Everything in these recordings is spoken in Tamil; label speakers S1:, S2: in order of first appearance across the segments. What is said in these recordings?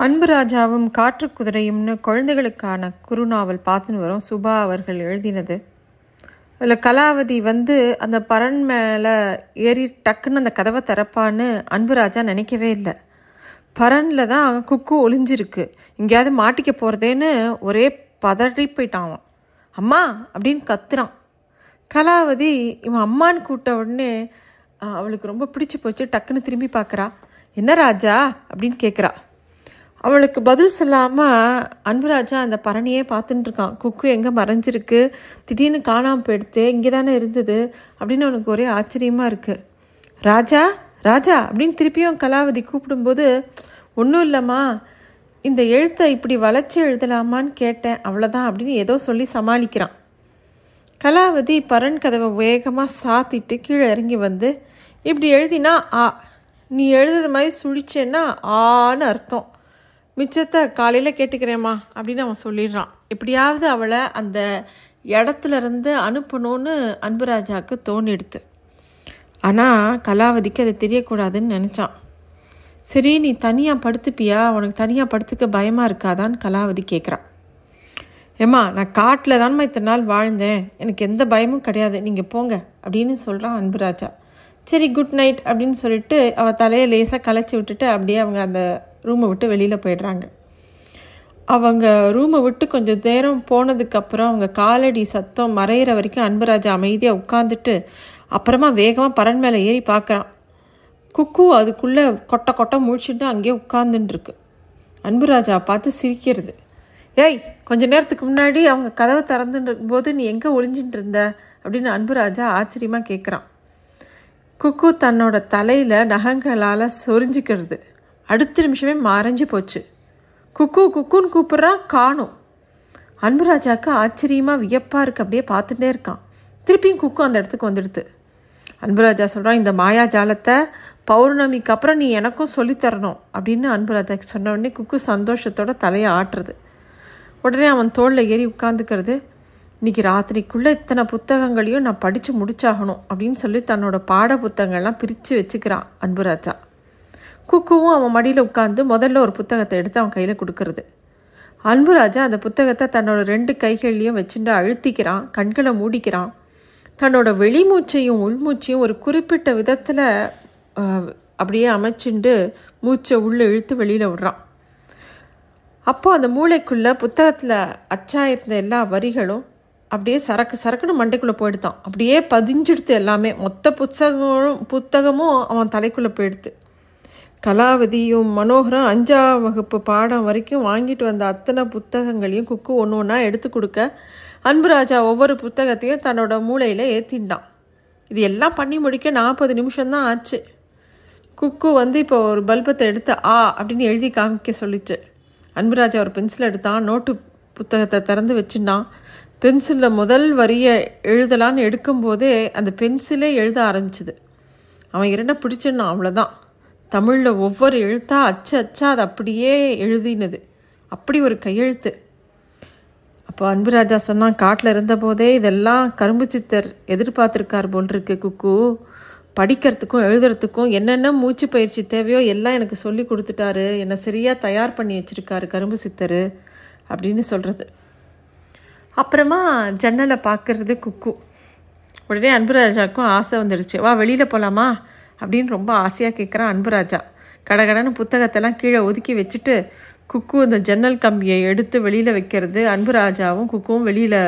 S1: அன்பு ராஜாவும் காற்று குதிரையும்னு குழந்தைகளுக்கான குறுநாவல் பார்த்துன்னு வரும். சுபா அவர்கள் எழுதினது. அதில் கலாவதி வந்து அந்த பரன் மேலே ஏறி டக்குன்னு அந்த கதவை திறப்பான்னு அன்பு ராஜா நினைக்கவே இல்லை. பரனில் தான் குக்கு ஒளிஞ்சிருக்கு. எங்கேயாவது மாட்டிக்க போகிறதேன்னு ஒரே பதறி போயிட்டான். அவன் அம்மா! அப்படின்னு கத்துறான். கலாவதி இவன் அம்மான்னு கூட்ட உடனே அவளுக்கு ரொம்ப பிடிச்சி போச்சு. டக்குன்னு திரும்பி பார்க்குறா என்ன ராஜா? அப்படின்னு கேட்குறா அவளுக்கு பதில் சொல்லாமல் அன்புராஜா அந்த பரணியே பார்த்துட்டு இருக்கான். குக்கு எங்கே மறைஞ்சிருக்கு? திடீர்னு காணாமல் போயிடுத்து இங்கே தானே இருந்தது? அப்படின்னு அவனுக்கு ஒரே ஆச்சரியமாக இருக்குது ராஜா ராஜா அப்படின்னு திருப்பியும் கலாவதி கூப்பிடும்போது ஒன்றும் இல்லைம்மா. இந்த எழுத்தை இப்படி வளைச்சி எழுதலாமான்னு கேட்டேன். அவ்வளோதான் அப்படின்னு ஏதோ சொல்லி சமாளிக்கிறான். கலாவதி பரன் கதவை வேகமாக சாத்திட்டு கீழே இறங்கி வந்து இப்படி எழுதினா ஆ நீ எழுதுது மாதிரி சுழிச்சேன்னா ஆன்னு அர்த்தம். மிச்சத்தை காலையில் கேட்டுக்கிறேம்மா அப்படின்னு அவன் சொல்லிடுறான். எப்படியாவது அவளை அந்த இடத்துலருந்து அனுப்பணும்னு அன்புராஜாவுக்கு தோணிடுது ஆனால் கலாவதிக்கு அது தெரியக்கூடாதுன்னு நினச்சான். சரி நீ தனியாக படுத்துப்பியா? உனக்கு தனியாக படுத்துக்க பயமாக இருக்காதான்னு கலாவதி கேட்குறான் ஏம்மா நான் காட்டில் தான்மா இத்தனை நாள் வாழ்ந்தேன். எனக்கு எந்த பயமும் கிடையாது. நீங்கள் போங்க அப்படின்னு சொல்கிறான் அன்புராஜா. சரி குட் நைட் அப்படின்னு சொல்லிட்டு அவள் தலையை லேசாக கலைச்சி விட்டுட்டு அப்படியே அவங்க அந்த ரூமை விட்டு வெளியில் போயிடுறாங்க. அவங்க ரூமை விட்டு கொஞ்சம் நேரம் போனதுக்கப்புறம் அவங்க காலடி சத்தம் மறையிற வரைக்கும் அன்புராஜா அமைதியாக உட்காந்துட்டு அப்புறமா வேகமாக பரன் மேலே ஏறி பார்க்குறான் குக்கு அதுக்குள்ளே கொட்டை கொட்டை முழிச்சுட்டு அங்கேயே உட்காந்துட்டுருக்கு அன்புராஜா பார்த்து சிரிக்கிறது. ஏய் கொஞ்ச நேரத்துக்கு முன்னாடி அவங்க கதவை திறந்துட்டு போது நீ எங்கே ஒளிஞ்சிட்டு இருந்த? அப்படின்னு அன்புராஜா ஆச்சரியமாக கேட்குறான் குக்கு தன்னோட தலையில் நகங்களால் சொரிஞ்சிக்கிறது. அடுத்த நிமிஷமே மறைஞ்சு போச்சு. குக்கு குக்குன்னு கூப்பிட்றா காணும். அன்புராஜாவுக்கு ஆச்சரியமாக வியப்பாக இருக்கு. அப்படியே பார்த்துட்டே இருக்கான். திருப்பியும் குக்கு அந்த இடத்துக்கு வந்துடுது. அன்புராஜா சொல்கிறான் இந்த மாயாஜாலத்தை பௌர்ணமிக்கு அப்புறம் நீ எனக்கும் சொல்லித்தரணும் அப்படின்னு அன்புராஜா சொன்ன உடனே குக்கு சந்தோஷத்தோட தலையை ஆட்டுறது. உடனே அவன் தோளில் ஏறி உட்காந்துக்கிறது இன்னைக்கு ராத்திரிக்குள்ளே இத்தனை புத்தகங்களையும் நான் படித்து முடிச்சாகணும். அப்படின்னு சொல்லி தன்னோட பாட புத்தகங்கள்லாம் பிரித்து வச்சுக்கிறான் அன்புராஜா. குக்குவும் அவன் மடியில் உட்காந்து முதல்ல ஒரு புத்தகத்தை எடுத்து அவன் கையில் கொடுக்கறது. அன்புராஜா அந்த புத்தகத்தை தன்னோட ரெண்டு கைகள்லையும் வச்சுட்டு அழுத்திக்கிறான் கண்களை மூடிக்கிறான். தன்னோட வெளிமூச்சையும் உள்மூச்சையும் ஒரு குறிப்பிட்ட விதத்தில் அப்படியே அமைச்சுண்டு மூச்சை உள்ளே இழுத்து வெளியில் விடுறான். அப்போ அந்த மூளைக்குள்ளே புத்தகத்தில் அச்சாயிருந்த எல்லா வரிகளும் அப்படியே சரக்கு சரக்குன்னு மண்டைக்குள்ளே போயிடுதான். அப்படியே பதிஞ்சுடுத்து எல்லாமே. மொத்த புத்தகமும் புத்தகமும் அவன் தலைக்குள்ளே போயிடுது. கலாவதியும் மனோகரம் அஞ்சாம் வகுப்பு பாடம் வரைக்கும் வாங்கிட்டு வந்த அத்தனை புத்தகங்களையும் குக்கு ஒன்று ஒன்றா எடுத்து கொடுக்க அன்புராஜா ஒவ்வொரு புத்தகத்தையும் தன்னோட மூளையில் ஏற்றிண்டான் இது எல்லாம் பண்ணி முடிக்க நாற்பது நிமிஷம்தான் ஆச்சு. குக்கு வந்து இப்போ ஒரு பல்பத்தை எடுத்து ஆ அப்படின்னு எழுதி காமிக்க சொல்லிச்சு. அன்புராஜா ஒரு பென்சில் எடுத்தான் நோட்டு புத்தகத்தை திறந்து வச்சுட்டான். பென்சிலில் முதல் வரியை எழுதலான்னு எடுக்கும்போதே அந்த பென்சிலே எழுத ஆரம்பிச்சுது. அவன் இரண்டை பிடிச்சிடனான் அவ்வளோதான் தமிழில் ஒவ்வொரு எழுத்தா அச்சு அச்சா அது அப்படியே எழுதினது. அப்படி ஒரு கையெழுத்து. அப்போ அன்புராஜா சொன்னான் காட்டில் இருந்தபோதே இதெல்லாம் கரும்பு சித்தர் எதிர்பார்த்துருக்கார் போல் இருக்கு குக்கு. படிக்கிறதுக்கும் எழுதுறதுக்கும் என்னென்ன மூச்சு பயிற்சி தேவையோ எல்லாம் எனக்கு சொல்லி கொடுத்துட்டாரு. என்னை சரியாக தயார் பண்ணி வச்சுருக்காரு கரும்பு சித்தர் அப்படின்னு சொல்கிறது அப்புறமா ஜன்னலை பார்க்கறது குக்கு. உடனே அன்புராஜாவுக்கும் ஆசை வந்துடுச்சு வா வெளியில் போகலாமா அப்படின்னு ரொம்ப ஆசையாக கேட்குறான் அன்புராஜா. கடகடன்னு புத்தகத்தெல்லாம் கீழே ஒதுக்கி வச்சுட்டு குக்கு அந்த ஜன்னல் கம்பியை எடுத்து வெளியில் வைக்கிறது அன்புராஜாவும் குக்குவும் வெளியில்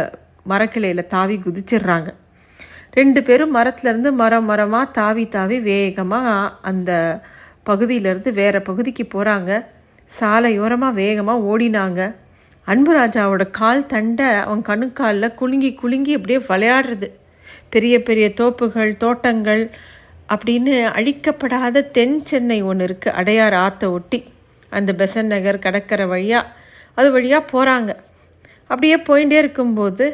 S1: மரக்கிளையில் தாவி குதிச்சிடுறாங்க. ரெண்டு பேரும் மரத்துலேருந்து மரம் மரமாக தாவி தாவி வேகமாக அந்த பகுதியிலேருந்து வேறு பகுதிக்கு போகிறாங்க சாலையோரமாக வேகமாக ஓடினாங்க. அன்புராஜாவோட கால் தண்டை அவன் கணுக்காலில் குலுங்கி குலுங்கி அப்படியே விளையாடுறது. பெரிய பெரிய தோப்புகள் தோட்டங்கள் அப்படின்னு அழிக்கப்படாத தென் சென்னை ஒன்று இருக்குது அடையார் ஆற்றை ஒட்டி. அந்த பெசன் நகர் கடற்கரை வழியாக அது வழியாக போகிறாங்க அப்படியே போயிட்டே இருக்கும்போது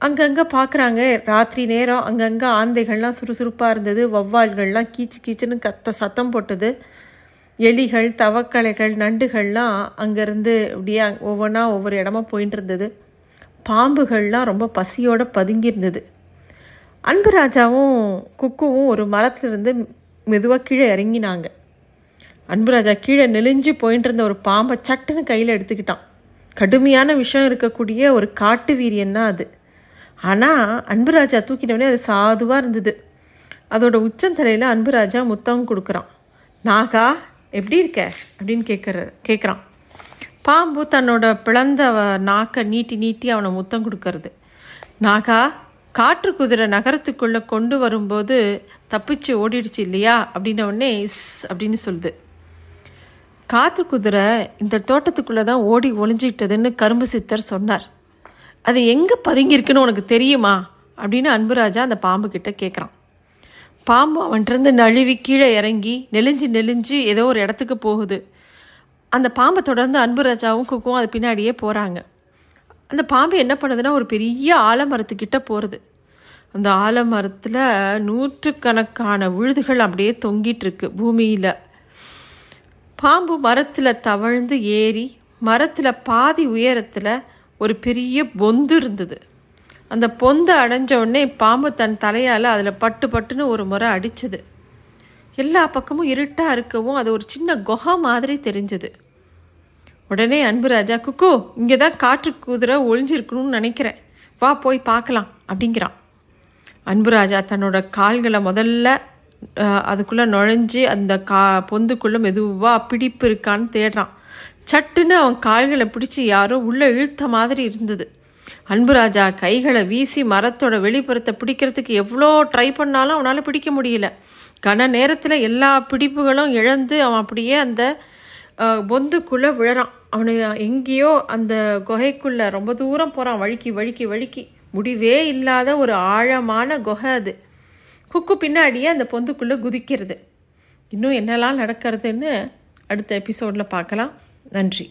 S1: அங்கங்கே பார்க்குறாங்க ராத்திரி நேரம் அங்கங்கே ஆந்தைகள்லாம் சுறுசுறுப்பாக இருந்தது. வௌவால்கள்லாம் கீச்சு கீச்சுன்னு கத்த சத்தம் போட்டது. எலிகள் தவக்கலைகள் நண்டுகள்லாம் அங்கேருந்து அப்படியே ஒவ்வொன்றா ஒவ்வொரு இடமா போயிட்டு இருந்தது. பாம்புகள்லாம் ரொம்ப பசியோடு பதுங்கி அன்பு அன்புராஜாவும் குக்குவும் ஒரு மரத்துலேருந்து மெதுவாக கீழே இறங்கினாங்க. அன்புராஜா கீழே நெளிஞ்சு போயிட்டு இருந்த ஒரு பாம்பை சட்டுன்னு கையில் எடுத்துக்கிட்டான். கடுமையான விஷயம் இருக்கக்கூடிய ஒரு காட்டு வீரியன் தான் அது ஆனால் அன்புராஜா தூக்கினவனே அது சாதுவாக இருந்தது. அதோட உச்சந்தலையில் அன்புராஜா முத்தம் கொடுக்குறான். நாகா எப்படி இருக்க? அப்படின்னு கேட்குற கேட்குறான் பாம்பு தன்னோட பிளந்த நாக்கை நீட்டி நீட்டி அவனை முத்தம் கொடுக்கறது. நாகா காற்று குதிரை நகரத்துக்குள்ளே கொண்டு வரும்போது தப்பிச்சு ஓடிடுச்சு இல்லையா? அப்படின்ன உடனே இஸ் அப்படின்னு சொல்லுது. காற்று குதிரை இந்த தோட்டத்துக்குள்ளே தான் ஓடி ஒளிஞ்சிக்கிட்டதுன்னு கரும்பு சித்தர் சொன்னார். அது எங்கே பதுங்கியிருக்குன்னு உனக்கு தெரியுமா? அப்படின்னு அன்புராஜா அந்த பாம்பு கிட்ட கேட்குறான் பாம்பு அவன்கிட்டருந்து நழுவி கீழே இறங்கி நெளிஞ்சு நெலிஞ்சு ஏதோ ஒரு இடத்துக்கு போகுது. அந்த பாம்பை தொடர்ந்து அன்புராஜாவும் குக்கும் அது பின்னாடியே போகிறாங்க அந்த பாம்பு என்ன பண்ணுதுன்னா ஒரு பெரிய ஆலமரத்துக்கிட்ட போகிறது அந்த ஆலமரத்தில் நூற்றுக்கணக்கான விழுதுகள் அப்படியே தொங்கிட்டுருக்கு பூமியில். பாம்பு மரத்தில் தவழ்ந்து ஏறி மரத்தில் பாதி உயரத்தில் ஒரு பெரிய பொந்து இருந்தது. அந்த பொந்தை அடைஞ்ச உடனே பாம்பு தன் தலையால் அதில் பட்டு பட்டுன்னு ஒரு முறை அடிச்சது. எல்லா பக்கமும் இருட்டாக இருக்கவும் அது ஒரு சின்ன குகை மாதிரி தெரிஞ்சது. உடனே அன்புராஜா குக்கு இங்கே தான் காற்று குதிரை ஒளிஞ்சிருக்கணும்னு நினைக்கிறேன். வா போய் பார்க்கலாம் அப்படிங்கிறான். அன்புராஜா தன்னோட கால்களை முதல்ல அதுக்குள்ளே நுழைஞ்சி நுழைஞ்சு அந்த கா பொந்துக்குள்ள மெதுவாக பிடிப்பு இருக்கான்னு தேடுறான். சட்டுன்னு அவன் கால்களை பிடிச்சி யாரோ உள்ளே இழுத்த மாதிரி இருந்தது. அன்புராஜா கைகளை வீசி மரத்தோட வெளிப்புறத்தை பிடிக்கிறதுக்கு எவ்வளோ ட்ரை பண்ணாலும் அவனால் பிடிக்க முடியல. கன நேரத்தில் எல்லா பிடிப்புகளும் இழந்து அவன் அப்படியே அந்த பொந்துக்குள்ளே விழறான். அவனை எங்கேயோ அந்த குகைக்குள்ள ரொம்ப தூரம் போகிறான் வழுக்கி வழுக்கி வழுக்கி. முடிவே இல்லாத ஒரு ஆழமான குகை அது. குக்கு பின்னாடியே அந்த பொந்துக்குள்ளே குதிக்கிறது. இன்னும் என்னெல்லாம் நடக்கிறதுன்னு அடுத்த எபிசோடில் பார்க்கலாம். நன்றி.